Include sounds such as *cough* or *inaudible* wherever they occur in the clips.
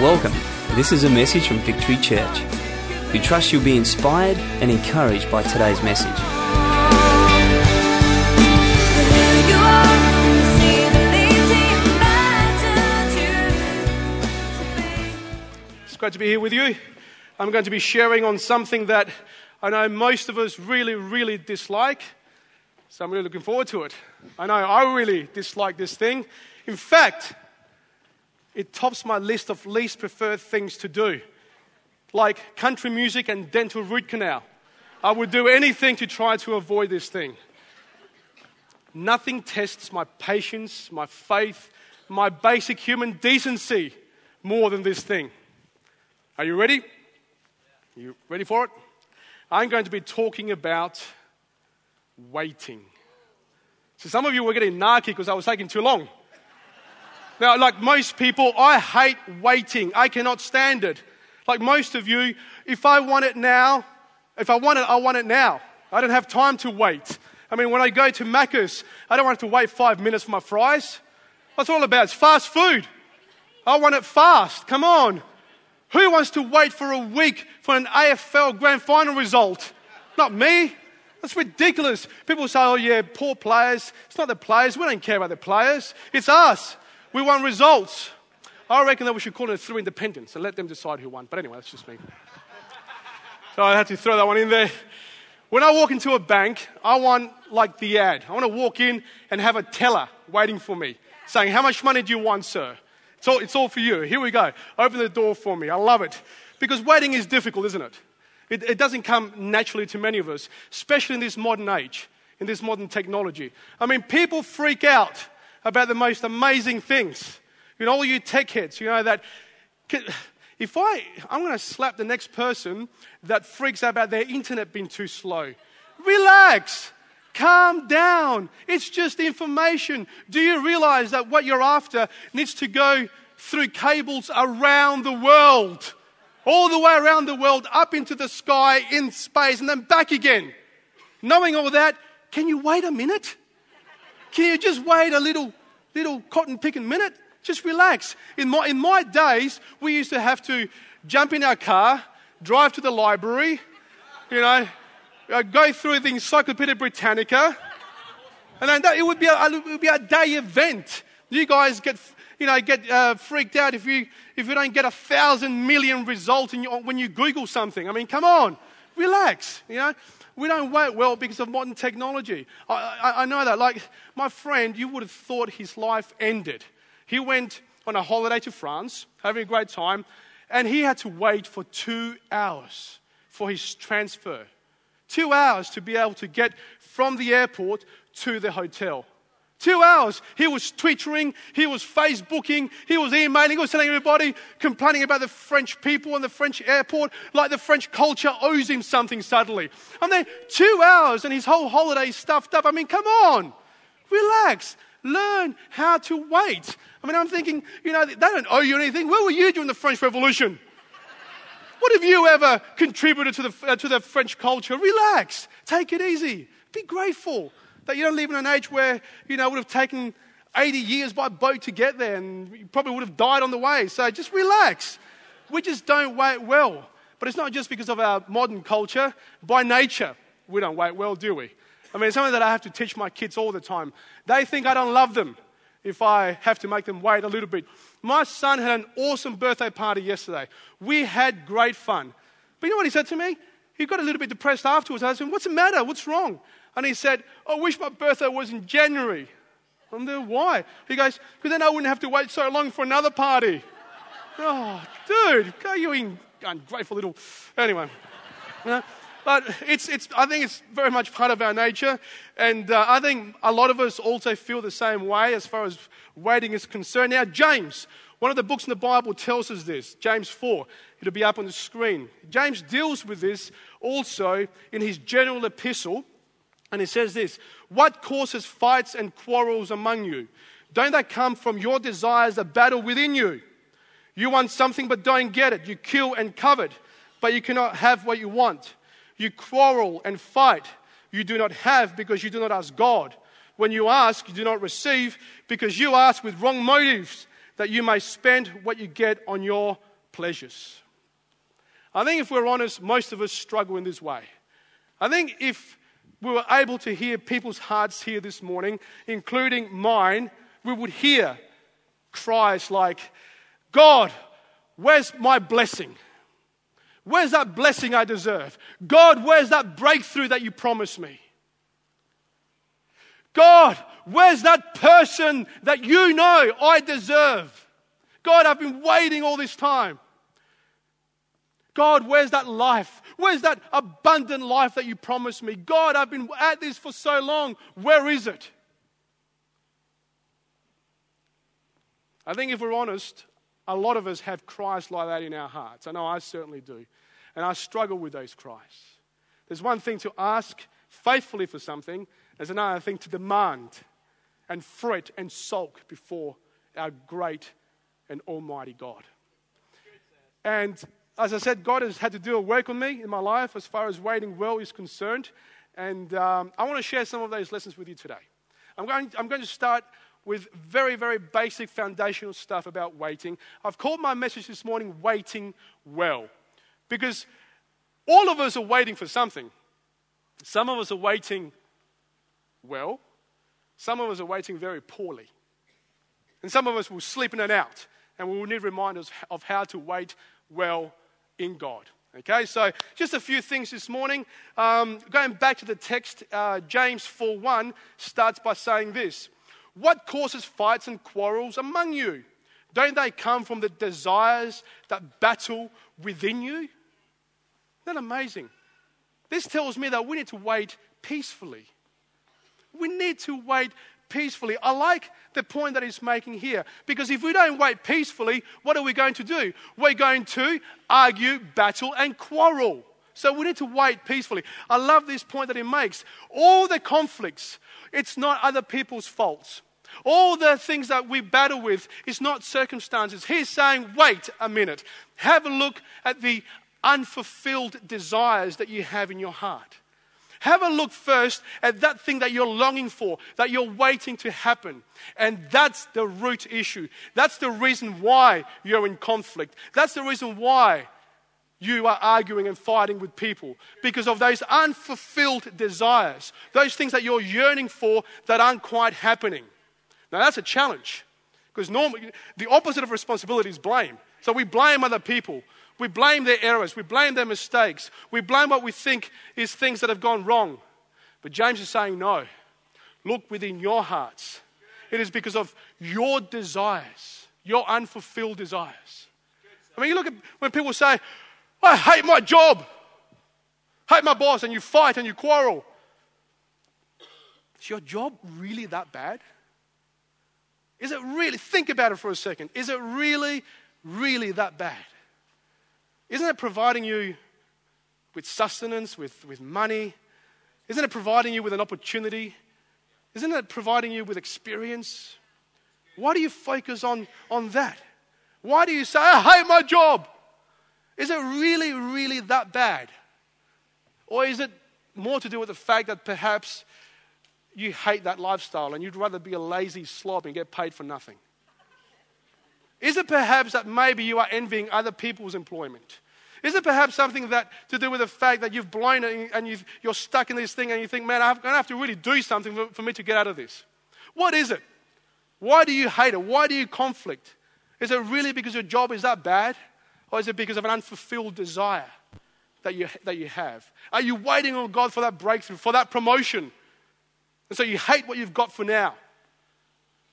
Welcome. This is a message from Victory Church. We trust you'll be inspired and encouraged by today's message. It's great to be here with you. I'm going to be sharing on something that I know most of us really, really dislike. So I'm really looking forward to it. I know I really dislike this thing. In fact, it tops my list of least preferred things to do, like country music and dental root canal. I would do anything to try to avoid this thing. Nothing tests my patience, my faith, my basic human decency more than this thing. Are you ready? You ready for it? I'm going to be talking about waiting. So some of you were getting narky because I was taking too long. Now, like most people, I hate waiting. I cannot stand it. Like most of you, if I want it now, if I want it, I want it now. I don't have time to wait. I mean, when I go to Macca's, I don't want to wait five minutes for my fries. That's all about? It's fast food. I want it fast. Come on. Who wants to wait for a week for an AFL grand final result? Not me. That's ridiculous. People say, oh, yeah, poor players. It's not the players. We don't care about the players. It's us. We want results. I reckon that we should call it through independence and let them decide who won. But anyway, that's just me. so I had to throw that one in there. When I walk into a bank, I want like the ad. I want to walk in and have a teller waiting for me saying, How much money do you want, sir? It's all, it's all for you. Here we go. Open the door for me. I love it. Because waiting is difficult, isn't it? It, it doesn't come naturally to many of us, especially in this modern age, in this modern technology. I mean, people freak out about the most amazing things. You know, all you tech heads, you know, that if I, I'm going to slap the next person that freaks out about their internet being too slow. Relax. Calm down. It's just information. Do you realize that what you're after needs to go through cables around the world? All the way around the world, up into the sky, in space, and then back again. Knowing all that, can you wait a minute? Can you just wait a little, little cotton picking minute? Just relax. In my, in my days, we used to have to jump in our car, drive to the library, you know, uh, go through the Encyclopedia Britannica, and it, would be a, it would be a day event. You guys get, you know, get uh, freaked out if you, if you don't get a thousand million results your, when you Google something. I mean, come on, relax, you know. We don't wait well because of modern technology. I, I, I know that. Like my friend, you would have thought his life ended. He went on a holiday to France, having a great time, and he had to wait for two hours for his transfer. Two hours to be able to get from the airport to the hotel. Two hours. He was twittering, he was Facebooking, he was emailing, he was telling everybody, complaining about the French people and the French airport, like the French culture owes him something suddenly. I'm there two hours and his whole holiday stuffed up. I mean, come on, relax, learn how to wait. I mean, I'm thinking, you know, they don't owe you anything. Where were you during the French Revolution? What have you ever contributed to the, uh, to the French culture? Relax, take it easy, be grateful that you don't live in an age where, you know, it would have taken 80 years by boat to get there and you probably would have died on the way. So just relax. We just don't wait well. But it's not just because of our modern culture. By nature, we don't wait well, do we? I mean, it's something that I have to teach my kids all the time. They think I don't love them if I have to make them wait a little bit. My son had an awesome birthday party yesterday. We had great fun. But you know what he said to me? He got a little bit depressed afterwards. I said, What's the matter? What's wrong? And he said, I wish my birthday was in January. I'm there, why? He goes, because then I wouldn't have to wait so long for another party. *laughs* oh, dude, are you ungrateful little. Anyway. You *laughs* know, but it's, it's, I think it's very much part of our nature. And uh, I think a lot of us also feel the same way as far as waiting is concerned. Now, James, one of the books in the Bible tells us this James 4. It'll be up on the screen. James deals with this also in his general epistle. And it says this What causes fights and quarrels among you? Don't they come from your desires, a battle within you? You want something but don't get it. You kill and covet, but you cannot have what you want. You quarrel and fight. You do not have because you do not ask God. When you ask, you do not receive because you ask with wrong motives that you may spend what you get on your pleasures. I think if we're honest, most of us struggle in this way. I think if we were able to hear people's hearts here this morning, including mine, we would hear cries like, God, where's my blessing? Where's that blessing I deserve? God, where's that breakthrough that you promised me? God, where's that person that you know I deserve? God, I've been waiting all this time. God, where's that life? Where's that abundant life that you promised me? God, I've been at this for so long. Where is it? I think if we're honest, a lot of us have cries like that in our hearts. I know I certainly do. And I struggle with those cries. There's one thing to ask faithfully for something, there's another thing to demand and fret and sulk before our great and almighty God. And as I said, God has had to do a work on me in my life as far as waiting well is concerned. And um, I want to share some of those lessons with you today. I'm going, I'm going to start with very, very basic foundational stuff about waiting. I've called my message this morning Waiting Well. Because all of us are waiting for something. Some of us are waiting well, some of us are waiting very poorly. And some of us will sleep in and out, and we will need reminders of how to wait well in God. Okay, so just a few things this morning. Um, going back to the text, uh, James 4 1 starts by saying this What causes fights and quarrels among you? Don't they come from the desires that battle within you? Isn't that amazing? This tells me that we need to wait peacefully. We need to wait peacefully. I like the point that he's making here because if we don't wait peacefully, what are we going to do? We're going to argue, battle, and quarrel. So we need to wait peacefully. I love this point that he makes. All the conflicts, it's not other people's faults. All the things that we battle with is not circumstances. He's saying, wait a minute. Have a look at the unfulfilled desires that you have in your heart. Have a look first at that thing that you're longing for, that you're waiting to happen. And that's the root issue. That's the reason why you're in conflict. That's the reason why you are arguing and fighting with people because of those unfulfilled desires, those things that you're yearning for that aren't quite happening. Now, that's a challenge because normally the opposite of responsibility is blame. So we blame other people. We blame their errors. We blame their mistakes. We blame what we think is things that have gone wrong. But James is saying, no. Look within your hearts. It is because of your desires, your unfulfilled desires. I mean, you look at when people say, I hate my job, hate my boss, and you fight and you quarrel. Is your job really that bad? Is it really, think about it for a second. Is it really, really that bad? Isn't it providing you with sustenance, with, with money? Isn't it providing you with an opportunity? Isn't it providing you with experience? Why do you focus on, on that? Why do you say, I hate my job? Is it really, really that bad? Or is it more to do with the fact that perhaps you hate that lifestyle and you'd rather be a lazy slob and get paid for nothing? Is it perhaps that maybe you are envying other people's employment? Is it perhaps something that to do with the fact that you've blown it and you are stuck in this thing and you think, man, I'm going to have to really do something for, for me to get out of this? What is it? Why do you hate it? Why do you conflict? Is it really because your job is that bad? Or is it because of an unfulfilled desire that you, that you have? Are you waiting on God for that breakthrough, for that promotion? And so you hate what you've got for now.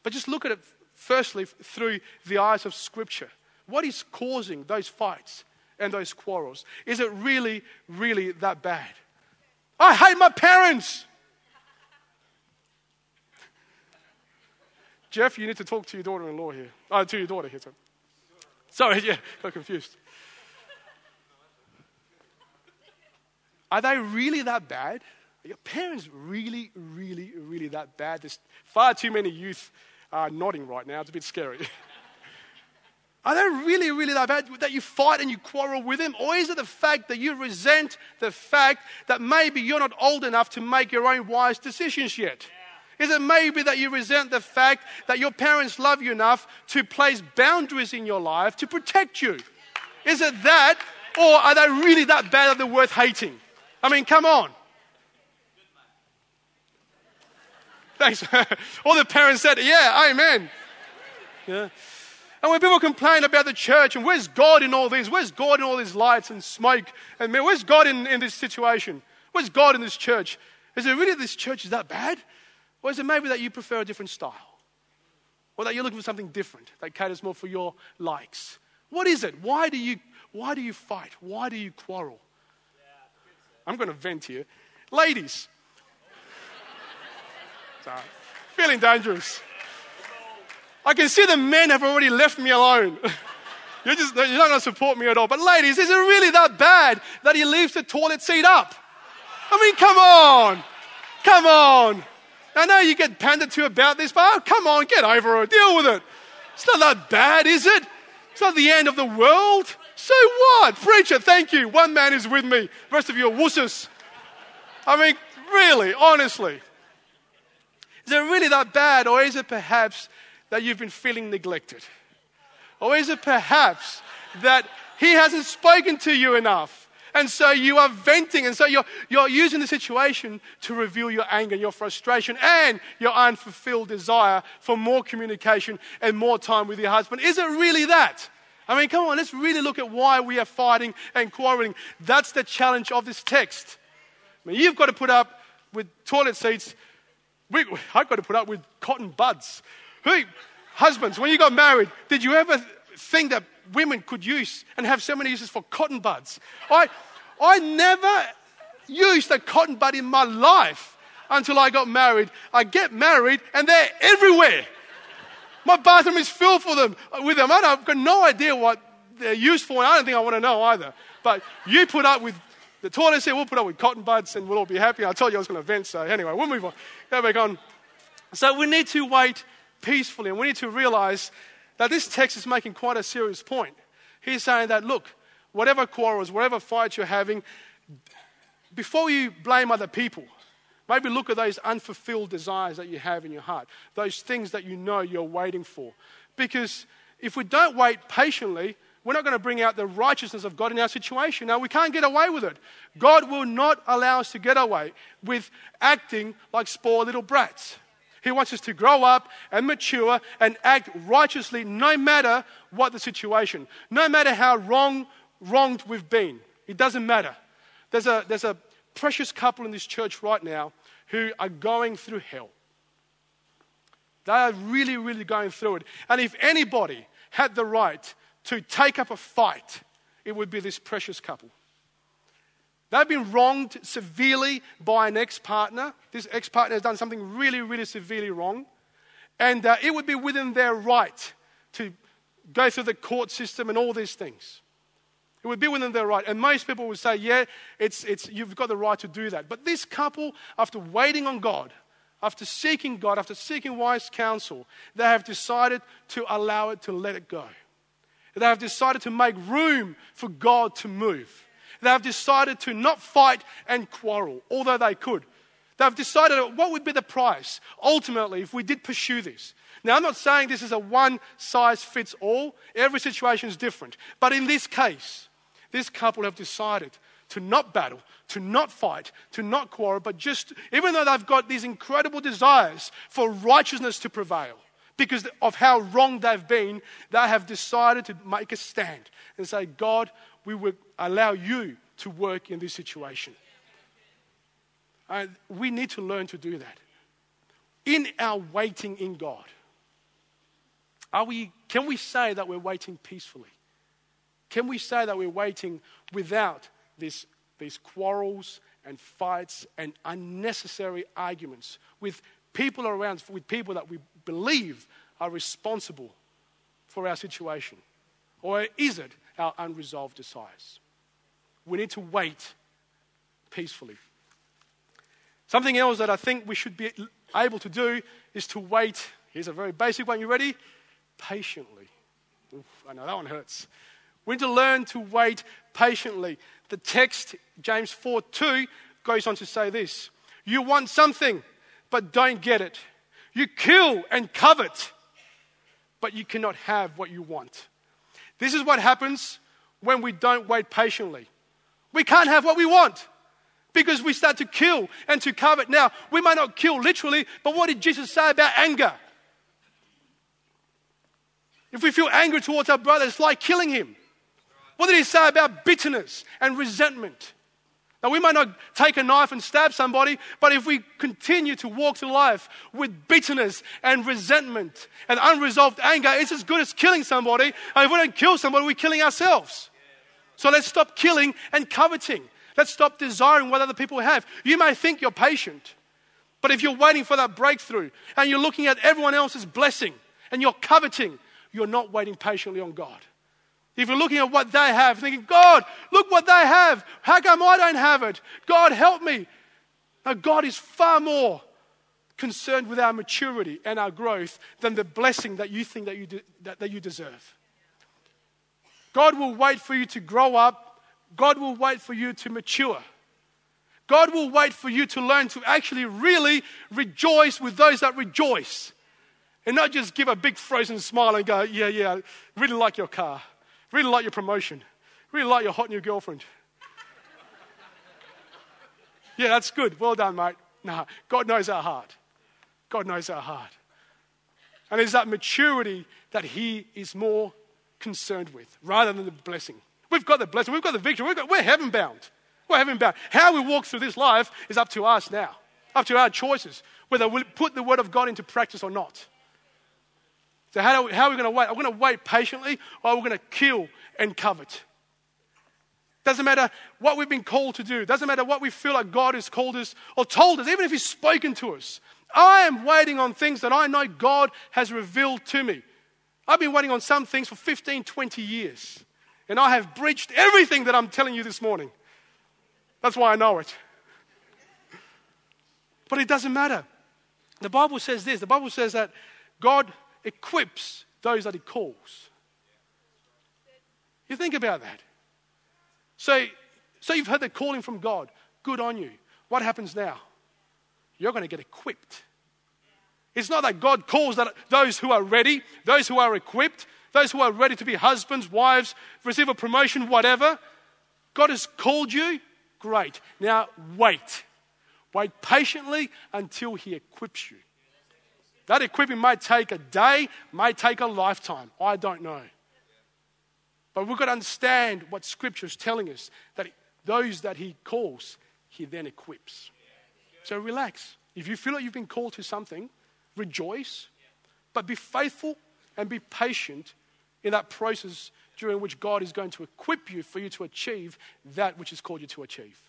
But just look at it firstly through the eyes of Scripture. What is causing those fights and those quarrels? Is it really, really that bad? I hate my parents. Jeff, you need to talk to your daughter in law here. Oh, to your daughter here. Sorry, sorry yeah, *laughs* got confused. Are they really that bad? Are your parents really, really, really that bad? There's far too many youth uh, nodding right now. It's a bit scary. *laughs* Are they really, really that bad that you fight and you quarrel with him? Or is it the fact that you resent the fact that maybe you're not old enough to make your own wise decisions yet? Is it maybe that you resent the fact that your parents love you enough to place boundaries in your life to protect you? Is it that, or are they really that bad that they're worth hating? I mean, come on. Thanks. *laughs* All the parents said, Yeah, amen. Yeah. And when people complain about the church and where's God in all this? Where's God in all these lights and smoke? And man, where's God in, in this situation? Where's God in this church? Is it really this church is that bad? Or is it maybe that you prefer a different style? Or that you're looking for something different that caters more for your likes? What is it? Why do you, why do you fight? Why do you quarrel? I'm going to vent here. Ladies. Feeling dangerous. I can see the men have already left me alone. *laughs* You're, just, you're not going to support me at all. But ladies, is it really that bad that he leaves the toilet seat up? I mean, come on. Come on. I know you get pandered to about this, but oh, come on, get over it. Deal with it. It's not that bad, is it? It's not the end of the world. So what? Preacher, thank you. One man is with me. The rest of you are wusses. I mean, really, honestly. Is it really that bad, or is it perhaps that you've been feeling neglected? Or is it perhaps that he hasn't spoken to you enough? And so you are venting, and so you're, you're using the situation to reveal your anger, your frustration, and your unfulfilled desire for more communication and more time with your husband. Is it really that? I mean, come on, let's really look at why we are fighting and quarreling. That's the challenge of this text. I mean, you've got to put up with toilet seats. We, I've got to put up with cotton buds. Husbands, when you got married, did you ever think that women could use and have so many uses for cotton buds? I, I never used a cotton bud in my life until I got married. I get married and they're everywhere. My bathroom is filled for them, uh, with them. I've got no idea what they're used for, and I don't think I want to know either. But you put up with the toilet seat, we'll put up with cotton buds, and we'll all be happy. I told you I was going to vent, so anyway, we'll move on. Go back on. So we need to wait peacefully, and we need to realize that this text is making quite a serious point. He's saying that, look, whatever quarrels, whatever fights you're having, before you blame other people, maybe look at those unfulfilled desires that you have in your heart, those things that you know you're waiting for. Because if we don't wait patiently, we're not going to bring out the righteousness of God in our situation. Now, we can't get away with it. God will not allow us to get away with acting like spoiled little brats. He wants us to grow up and mature and act righteously no matter what the situation, no matter how wrong wronged we've been. It doesn't matter. There's a, there's a precious couple in this church right now who are going through hell. They are really, really going through it. And if anybody had the right to take up a fight, it would be this precious couple. They've been wronged severely by an ex partner. This ex partner has done something really, really severely wrong. And uh, it would be within their right to go through the court system and all these things. It would be within their right. And most people would say, yeah, it's, it's, you've got the right to do that. But this couple, after waiting on God, after seeking God, after seeking wise counsel, they have decided to allow it, to let it go. They have decided to make room for God to move. They have decided to not fight and quarrel, although they could. They've decided what would be the price ultimately if we did pursue this. Now, I'm not saying this is a one size fits all, every situation is different. But in this case, this couple have decided to not battle, to not fight, to not quarrel, but just, even though they've got these incredible desires for righteousness to prevail, because of how wrong they've been, they have decided to make a stand and say, God, we will allow you to work in this situation. And we need to learn to do that. In our waiting in God, are we, can we say that we're waiting peacefully? Can we say that we're waiting without this, these quarrels and fights and unnecessary arguments with people around, with people that we believe are responsible for our situation? Or is it our unresolved desires? We need to wait peacefully. Something else that I think we should be able to do is to wait. Here's a very basic one. You ready? Patiently. Oof, I know that one hurts. We need to learn to wait patiently. The text, James 4 2, goes on to say this You want something, but don't get it. You kill and covet, but you cannot have what you want. This is what happens when we don't wait patiently. We can't have what we want because we start to kill and to covet. Now, we might not kill literally, but what did Jesus say about anger? If we feel angry towards our brother, it's like killing him. What did he say about bitterness and resentment? Now, we might not take a knife and stab somebody, but if we continue to walk through life with bitterness and resentment and unresolved anger, it's as good as killing somebody. And if we don't kill somebody, we're killing ourselves. So let's stop killing and coveting. Let's stop desiring what other people have. You may think you're patient, but if you're waiting for that breakthrough and you're looking at everyone else's blessing and you're coveting, you're not waiting patiently on God. If you're looking at what they have, thinking, God, look what they have. How come I don't have it? God, help me. Now, God is far more concerned with our maturity and our growth than the blessing that you think that you, de- that, that you deserve. God will wait for you to grow up. God will wait for you to mature. God will wait for you to learn to actually really rejoice with those that rejoice. And not just give a big frozen smile and go, yeah, yeah, really like your car. Really like your promotion. Really like your hot new girlfriend. yeah, that's good. Well done, mate. Nah, God knows our heart. God knows our heart. And it's that maturity that He is more concerned with rather than the blessing. We've got the blessing, we've got the victory, got, we're heaven bound. We're heaven bound. How we walk through this life is up to us now, up to our choices, whether we put the Word of God into practice or not. So, how, we, how are we going to wait? Are we going to wait patiently or are we going to kill and covet? Doesn't matter what we've been called to do. Doesn't matter what we feel like God has called us or told us, even if He's spoken to us. I am waiting on things that I know God has revealed to me. I've been waiting on some things for 15, 20 years. And I have breached everything that I'm telling you this morning. That's why I know it. But it doesn't matter. The Bible says this the Bible says that God equips those that he calls. You think about that. So, so you've heard the calling from God. Good on you. What happens now? You're going to get equipped. It's not that God calls that those who are ready, those who are equipped, those who are ready to be husbands, wives, receive a promotion, whatever. God has called you. Great. Now wait. Wait patiently until He equips you. That equipping might take a day, might take a lifetime. I don't know. But we've got to understand what Scripture is telling us that those that He calls, He then equips. So relax. If you feel like you've been called to something, rejoice, but be faithful and be patient in that process during which God is going to equip you for you to achieve that which He's called you to achieve.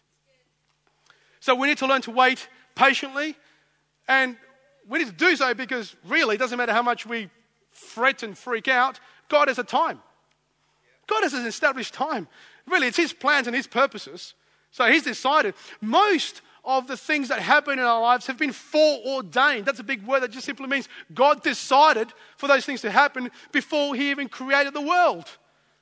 So we need to learn to wait patiently and we need to do so because really, it doesn't matter how much we fret and freak out, God has a time. God has an established time. Really, it's His plans and His purposes. So He's decided. Most of the things that happen in our lives have been foreordained. That's a big word that just simply means God decided for those things to happen before He even created the world.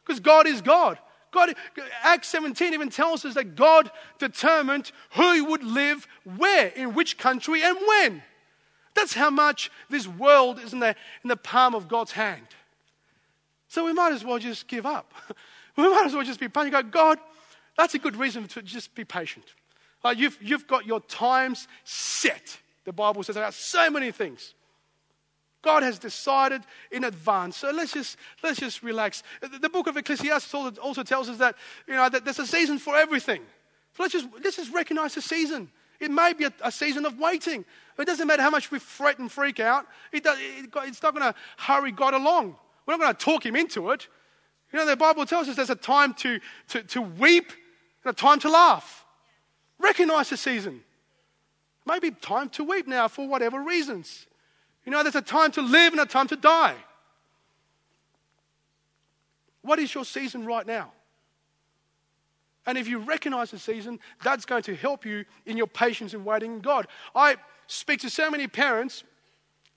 Because God is God. God, Acts 17 even tells us that God determined who would live where, in which country, and when. That's how much this world is in the, in the palm of God's hand. So we might as well just give up. *laughs* We might as well just be patient. Go, God, that's a good reason to just be patient. Like you've, you've got your times set. The Bible says about so many things. God has decided in advance. So let's just, let's just relax. The book of Ecclesiastes also tells us that, you know, that there's a season for everything. So let's just, let's just recognize the season. It may be a, a season of waiting. It doesn't matter how much we fret and freak out, it does, it, it's not going to hurry God along. We're not going to talk Him into it. You know, the Bible tells us there's a time to, to, to weep and a time to laugh. Recognize the season. Maybe time to weep now for whatever reasons. You know, there's a time to live and a time to die. What is your season right now? And if you recognize the season, that's going to help you in your patience and waiting in God. I speak to so many parents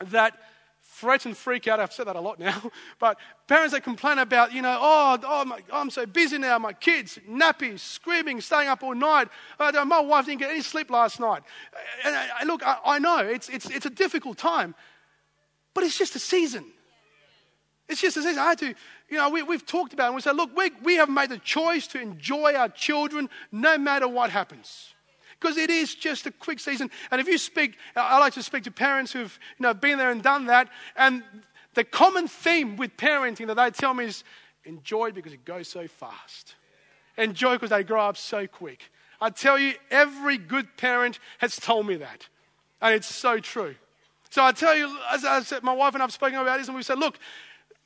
that fret and freak out. I've said that a lot now, *laughs* but parents that complain about, you know, oh, oh my, I'm so busy now, my kids, nappies, screaming, staying up all night. Uh, my wife didn't get any sleep last night. And I, look, I, I know it's, it's, it's a difficult time, but it's just a season. It's just as. I had to, you know, we, we've talked about it and we said, look, we, we have made the choice to enjoy our children no matter what happens. Because it is just a quick season. And if you speak, I like to speak to parents who've you know, been there and done that. And the common theme with parenting that they tell me is enjoy because it goes so fast. Enjoy because they grow up so quick. I tell you, every good parent has told me that. And it's so true. So I tell you, as I said, my wife and I have spoken about this, and we said, look,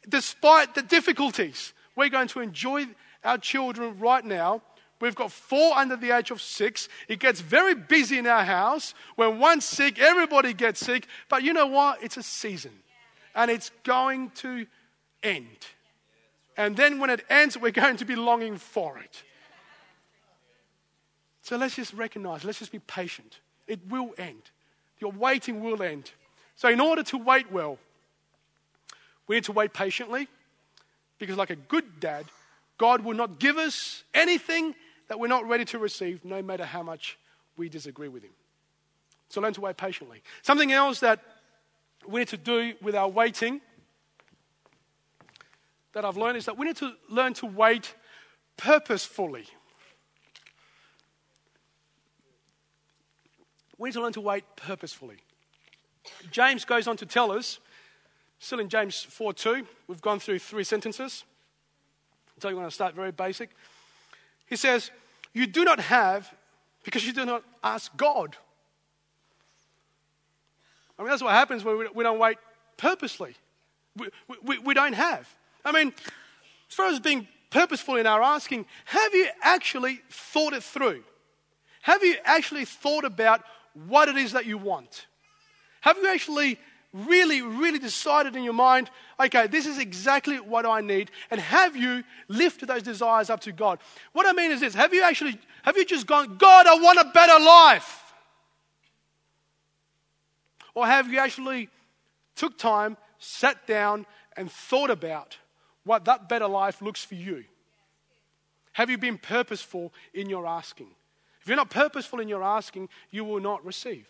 despite the difficulties, we're going to enjoy our children right now. We've got four under the age of six. It gets very busy in our house. When one's sick, everybody gets sick. But you know what? It's a season. And it's going to end. And then when it ends, we're going to be longing for it. So let's just recognize, let's just be patient. It will end. Your waiting will end. So, in order to wait well, we need to wait patiently because, like a good dad, God will not give us anything that we're not ready to receive, no matter how much we disagree with Him. So, learn to wait patiently. Something else that we need to do with our waiting that I've learned is that we need to learn to wait purposefully. We need to learn to wait purposefully. James goes on to tell us, still in James 4 2, we've gone through three sentences. So you want to start very basic. He says, You do not have because you do not ask God. I mean, that's what happens when we don't wait purposely. We, we, we don't have. I mean, as far as being purposeful in our asking, have you actually thought it through? Have you actually thought about what it is that you want? Have you actually really, really decided in your mind, okay, this is exactly what I need? And have you lifted those desires up to God? What I mean is this have you actually, have you just gone, God, I want a better life? Or have you actually took time, sat down, and thought about what that better life looks for you? Have you been purposeful in your asking? If you're not purposeful in your asking, you will not receive.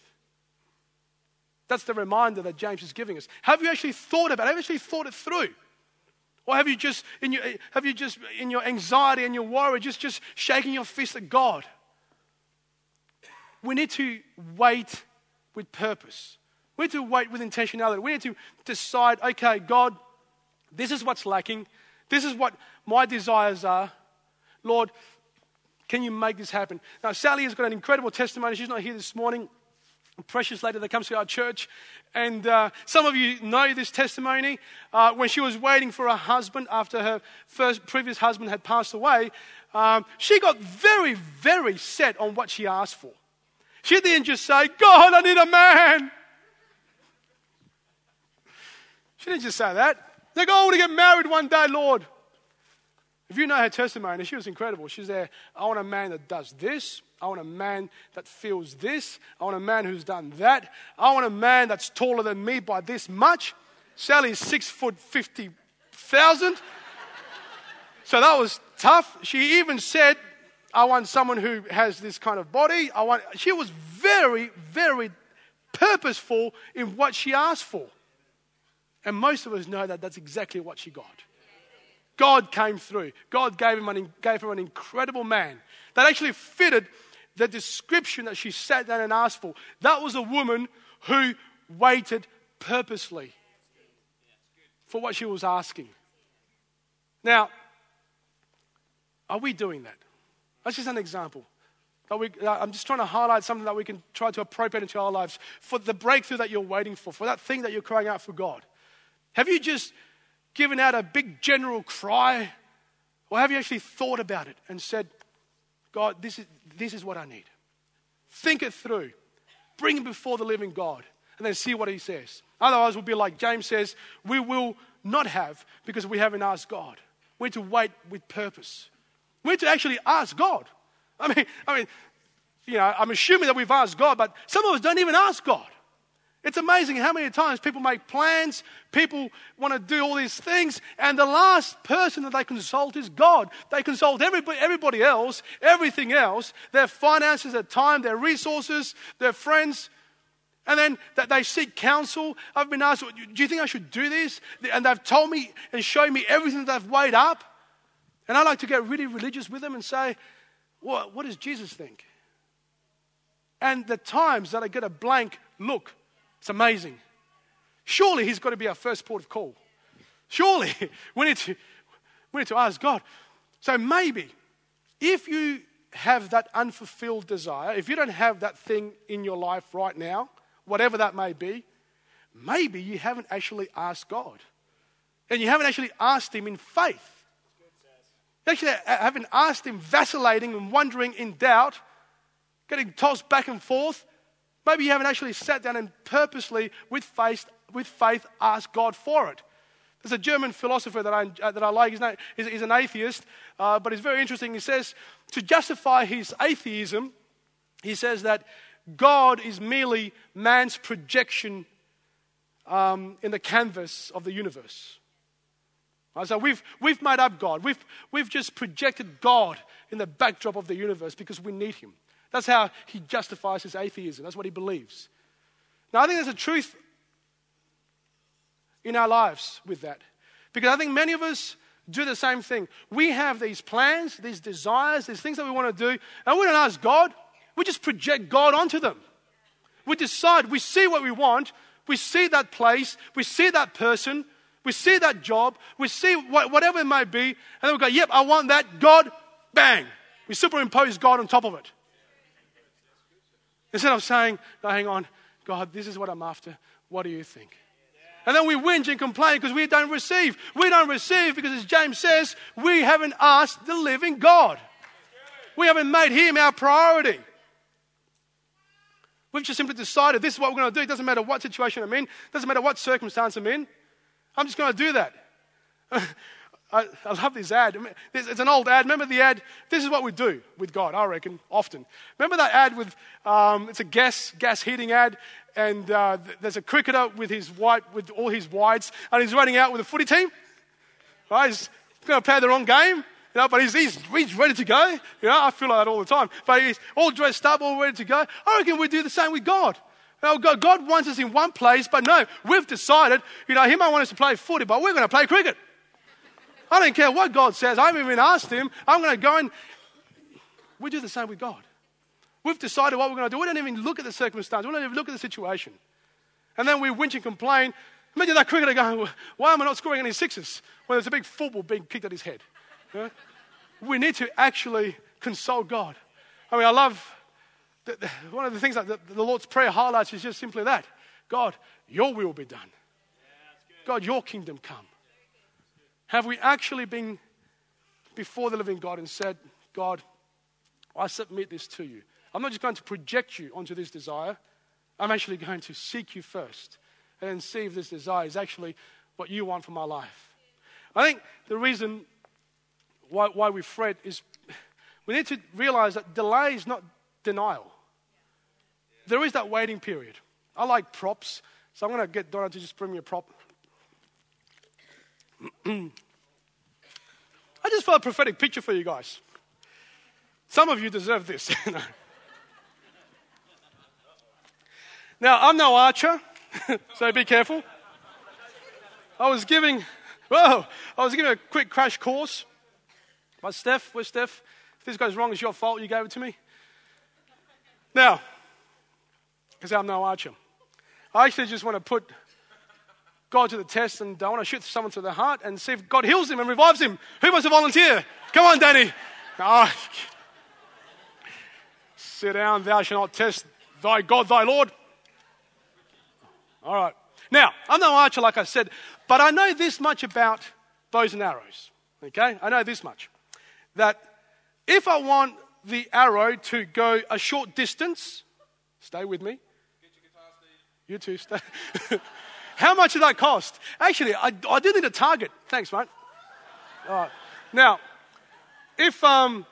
That's the reminder that James is giving us. Have you actually thought about it? Have you actually thought it through? Or have you just in your, have you just in your anxiety and your worry just, just shaking your fist at God? We need to wait with purpose. We need to wait with intentionality. We need to decide, okay, God, this is what's lacking. This is what my desires are. Lord, can you make this happen? Now, Sally has got an incredible testimony. She's not here this morning precious lady that comes to our church. And uh, some of you know this testimony. Uh, when she was waiting for her husband after her first previous husband had passed away, um, she got very, very set on what she asked for. She didn't just say, God, I need a man. She didn't just say that. Like, oh, I want to get married one day, Lord. If you know her testimony, she was incredible. She's there, I want a man that does this, I want a man that feels this. I want a man who's done that. I want a man that's taller than me by this much. Sally's six foot fifty thousand. So that was tough. She even said, I want someone who has this kind of body. I want she was very, very purposeful in what she asked for. And most of us know that that's exactly what she got. God came through. God gave, him an, gave her an incredible man that actually fitted the description that she sat down and asked for. That was a woman who waited purposely for what she was asking. Now, are we doing that? That's just an example. We, I'm just trying to highlight something that we can try to appropriate into our lives for the breakthrough that you're waiting for, for that thing that you're crying out for God. Have you just given out a big general cry? Or have you actually thought about it and said, God, this is, this is what I need. Think it through. Bring it before the living God and then see what he says. Otherwise, we'll be like James says, we will not have because we haven't asked God. We need to wait with purpose. We need to actually ask God. I mean, I mean, you know, I'm assuming that we've asked God, but some of us don't even ask God. It's amazing how many times people make plans, people want to do all these things, and the last person that they consult is God. They consult everybody, everybody else, everything else, their finances, their time, their resources, their friends. And then that they seek counsel. I've been asked, do you think I should do this? And they've told me and shown me everything that they've weighed up. And I like to get really religious with them and say, well, what does Jesus think? And the times that I get a blank look, it's amazing. Surely he's got to be our first port of call. Surely *laughs* we need to, we need to ask God. So maybe if you have that unfulfilled desire, if you don't have that thing in your life right now, whatever that may be, maybe you haven't actually asked God. And you haven't actually asked Him in faith. You actually haven't asked Him vacillating and wondering in doubt, getting tossed back and forth. Maybe you haven't actually sat down and purposely, with faith, with faith asked God for it. There's a German philosopher that I, uh, that I like. His name, he's, he's an atheist, uh, but he's very interesting. He says to justify his atheism, he says that God is merely man's projection um, in the canvas of the universe. Right, so we've, we've made up God. We've, we've just projected God in the backdrop of the universe because we need Him. That's how he justifies his atheism. That's what he believes. Now, I think there's a truth in our lives with that. Because I think many of us do the same thing. We have these plans, these desires, these things that we want to do, and we don't ask God. We just project God onto them. We decide, we see what we want, we see that place, we see that person, we see that job, we see whatever it might be, and then we go, yep, I want that. God, bang. We superimpose God on top of it. Instead of saying, no, hang on, God, this is what I'm after. What do you think? And then we whinge and complain because we don't receive. We don't receive because, as James says, we haven't asked the living God. We haven't made Him our priority. We've just simply decided this is what we're going to do. It doesn't matter what situation I'm in, it doesn't matter what circumstance I'm in. I'm just going to do that. *laughs* I, I, love this ad. It's an old ad. Remember the ad? This is what we do with God, I reckon, often. Remember that ad with, um, it's a gas, gas heating ad, and uh, there's a cricketer with his white, with all his whites, and he's running out with a footy team. Right? He's going to play the wrong game, you know, but he's, he's, he's ready to go. You know, I feel like that all the time. But he's all dressed up, all ready to go. I reckon we do the same with God. God, God wants us in one place, but no, we've decided, you know, He might want us to play footy, but we're going to play cricket. I don't care what God says. I haven't even asked Him. I'm going to go and. We do the same with God. We've decided what we're going to do. We don't even look at the circumstance. We don't even look at the situation. And then we whinge and complain. Imagine that cricketer going, Why am I not scoring any sixes when there's a big football being kicked at his head? Yeah? We need to actually consult God. I mean, I love the, the, one of the things that the, the, Lord's Prayer highlights is just simply that God, your will be done. God, your kingdom come. Have we actually been before the living God and said, God, I submit this to you? I'm not just going to project you onto this desire. I'm actually going to seek you first and see if this desire is actually what you want for my life. I think the reason why, why we fret is we need to realize that delay is not denial. There is that waiting period. I like props, so I'm going to get Donna to just bring me a prop. *clears throat* I just felt a prophetic picture for you guys. Some of you deserve this. *laughs* now, I'm no archer, *laughs* so be careful. I was giving, whoa, I was giving a quick crash course. But Steph, where's Steph? If this goes wrong, it's your fault. You gave it to me. Now, because I'm no archer, I actually just want to put God to the test and I want to shoot someone through the heart and see if God heals him and revives him. Who wants to volunteer? Come on, Danny. Oh. Sit down, thou shalt not test thy God, thy Lord. All right. Now, I'm no archer, like I said, but I know this much about bows and arrows. Okay? I know this much. That if I want the arrow to go a short distance, stay with me. You too, stay. *laughs* How much did that cost? Actually, I, I did need a target. Thanks, mate. All right. Now, if, um,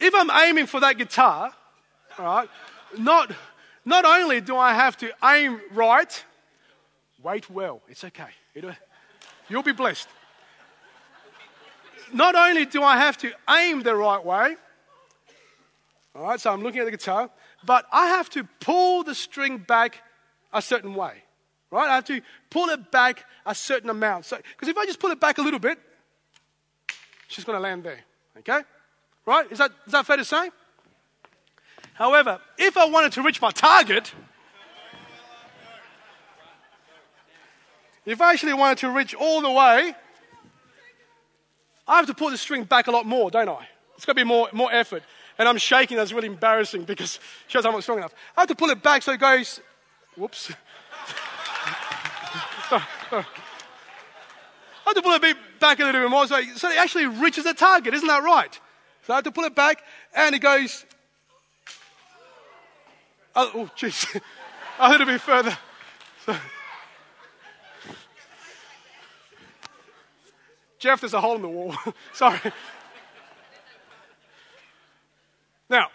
if I'm aiming for that guitar, all right, not, not only do I have to aim right, wait well. It's okay. It'll, you'll be blessed. Not only do I have to aim the right way, all right, so I'm looking at the guitar, but I have to pull the string back a certain way, right? I have to pull it back a certain amount. So, because if I just pull it back a little bit, she's going to land there, okay? Right? Is that, is that fair to say? However, if I wanted to reach my target, if I actually wanted to reach all the way, I have to pull the string back a lot more, don't I? It's got to be more, more effort. And I'm shaking, that's really embarrassing because it *laughs* shows I'm not strong enough. I have to pull it back so it goes, whoops. I have to pull it back a little bit more so, so it actually reaches the target, isn't that right? So I have to pull it back and it goes, oh, oh jeez, *laughs* a little bit further. *laughs* So, Jeff, there's a hole in the wall. *laughs* Sorry. Now,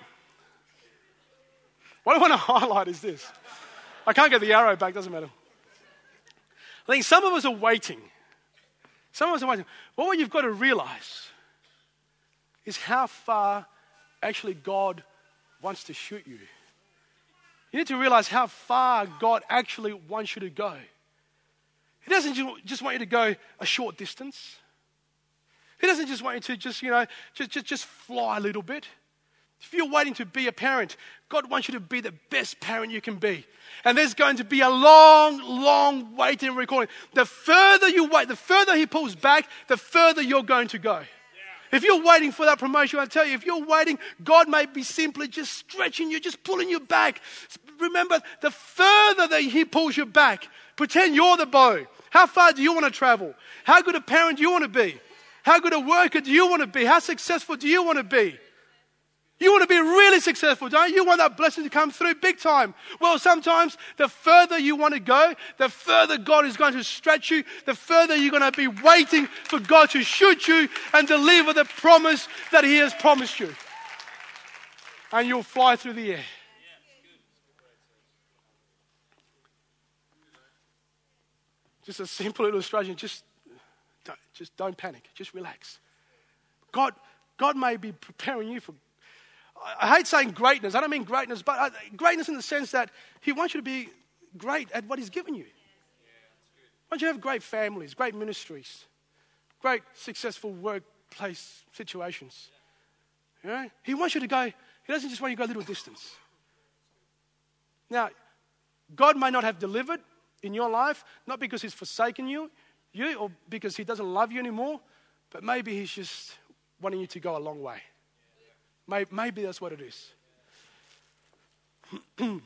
what I want to highlight is this. I can't get the arrow back, doesn't matter. I think some of us are waiting. Some of us are waiting. Well, what you've got to realize is how far actually God wants to shoot you. You need to realize how far God actually wants you to go. He doesn't just want you to go a short distance. He doesn't just want you to just, you know, just, just, just fly a little bit. If you're waiting to be a parent, God wants you to be the best parent you can be. And there's going to be a long, long waiting recording. The further you wait, the further He pulls back, the further you're going to go. If you're waiting for that promotion, I tell you, if you're waiting, God may be simply just stretching you, just pulling you back. Remember, the further that He pulls you back, pretend you're the bow. How far do you want to travel? How good a parent do you want to be? How good a worker do you want to be? How successful do you want to be? You want to be really successful, don't you? You want that blessing to come through big time. Well, sometimes the further you want to go, the further God is going to stretch you, the further you're going to be waiting for God to shoot you and deliver the promise that He has promised you. And you'll fly through the air. Just a simple illustration. Just don't, just don't panic. Just relax. God, God may be preparing you for I hate saying greatness. I don't mean greatness, but uh, greatness in the sense that He wants you to be great at what He's given you. Why don't you have great families, great ministries, great successful workplace situations? You know? He wants you to go, He doesn't just want you to go a little distance. Now, God may not have delivered in your life, not because He's forsaken you, you or because He doesn't love you anymore, but maybe He's just wanting you to go a long way. Maybe that's what it is. *clears throat*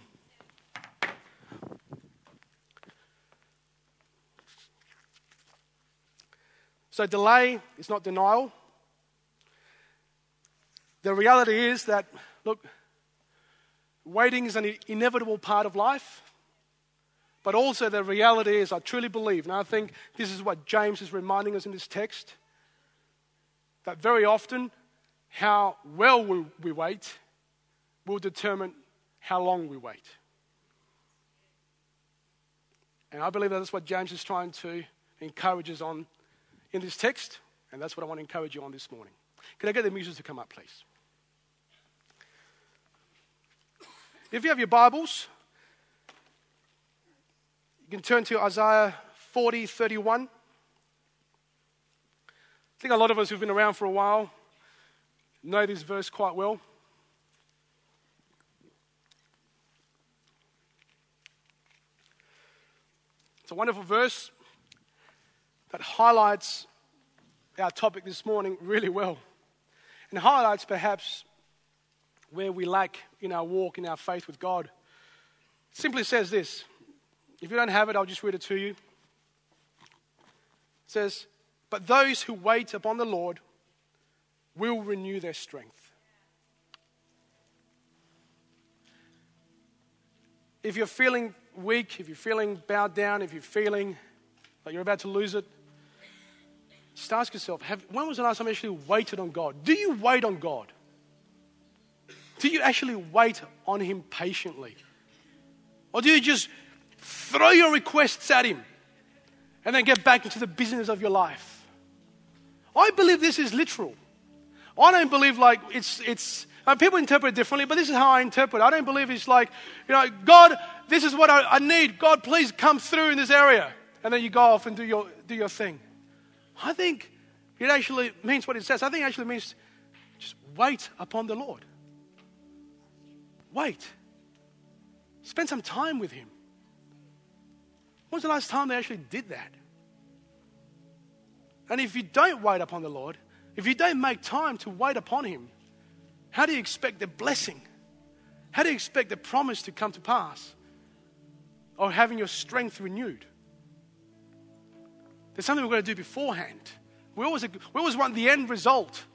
so, delay is not denial. The reality is that, look, waiting is an inevitable part of life. But also, the reality is, I truly believe, and I think this is what James is reminding us in this text, that very often how well we wait will determine how long we wait. And I believe that's what James is trying to encourage us on in this text, and that's what I want to encourage you on this morning. Can I get the music to come up, please? If you have your Bibles, you can turn to Isaiah 40 31. I think a lot of us who've been around for a while know this verse quite well. It's a wonderful verse that highlights our topic this morning really well and highlights perhaps where we lack in our walk, in our faith with God. It simply says this. If you don't have it, I'll just read it to you. It says, But those who wait upon the Lord will renew their strength. If you're feeling weak, if you're feeling bowed down, if you're feeling like you're about to lose it, just ask yourself have, when was the last time you actually waited on God? Do you wait on God? Do you actually wait on Him patiently? Or do you just throw your requests at Him and then get back into the business of your life? I believe this is literal. I don't believe like it's, it's Uh, people interpret differently, but this is how I interpret. I don't believe it's like, you know, God, this is what I, I need. God, please come through in this area. And then you go off and do your, do your thing. I think it actually means what it says. I think it actually means just wait upon the Lord. Wait. Spend some time with Him. When's the last time they actually did that? And if you don't wait upon the Lord, if you don't make time to wait upon Him, how do you expect the blessing? How do you expect the promise to come to pass? Or having your strength renewed? There's something we've got to do beforehand. We always, we always want the end result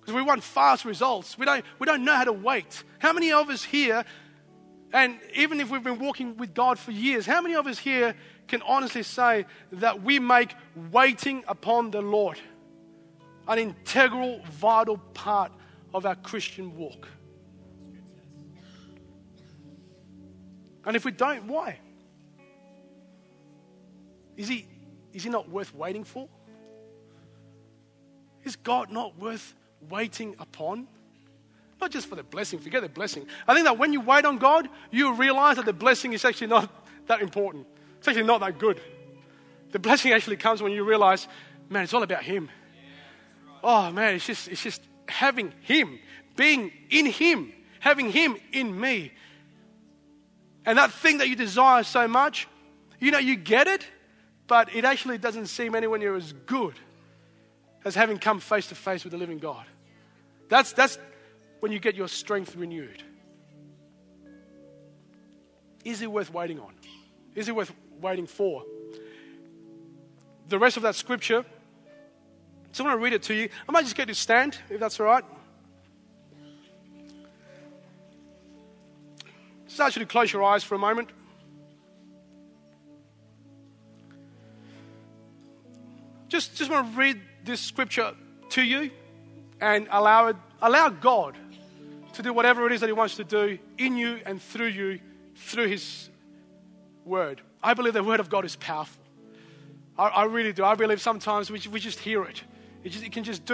because we want fast results. We don't, we don't know how to wait. How many of us here, and even if we've been walking with God for years, how many of us here can honestly say that we make waiting upon the Lord an integral, vital part of our Christian walk? And if we don't, why? Is he, is he not worth waiting for? Is God not worth waiting upon? Not just for the blessing, forget the blessing. I think that when you wait on God, you realize that the blessing is actually not that important. It's actually not that good. The blessing actually comes when you realize, man, it's all about Him. Oh man, it's just it's just having Him, being in Him, having Him in me. And that thing that you desire so much, you know, you get it, but it actually doesn't seem anywhere near as good as having come face to face with the living God. That's, that's when you get your strength renewed. Is it worth waiting on? Is it worth waiting for? The rest of that scripture, so I want to read it to you. I might just get you to stand, if that's all right. Just to close your eyes for a moment. Just, just want to read this scripture to you and allow, it, allow God to do whatever it is that He wants to do in you and through you through His Word. I believe the Word of God is powerful. I, I really do. I believe sometimes we, we just hear it. It, just, it can just do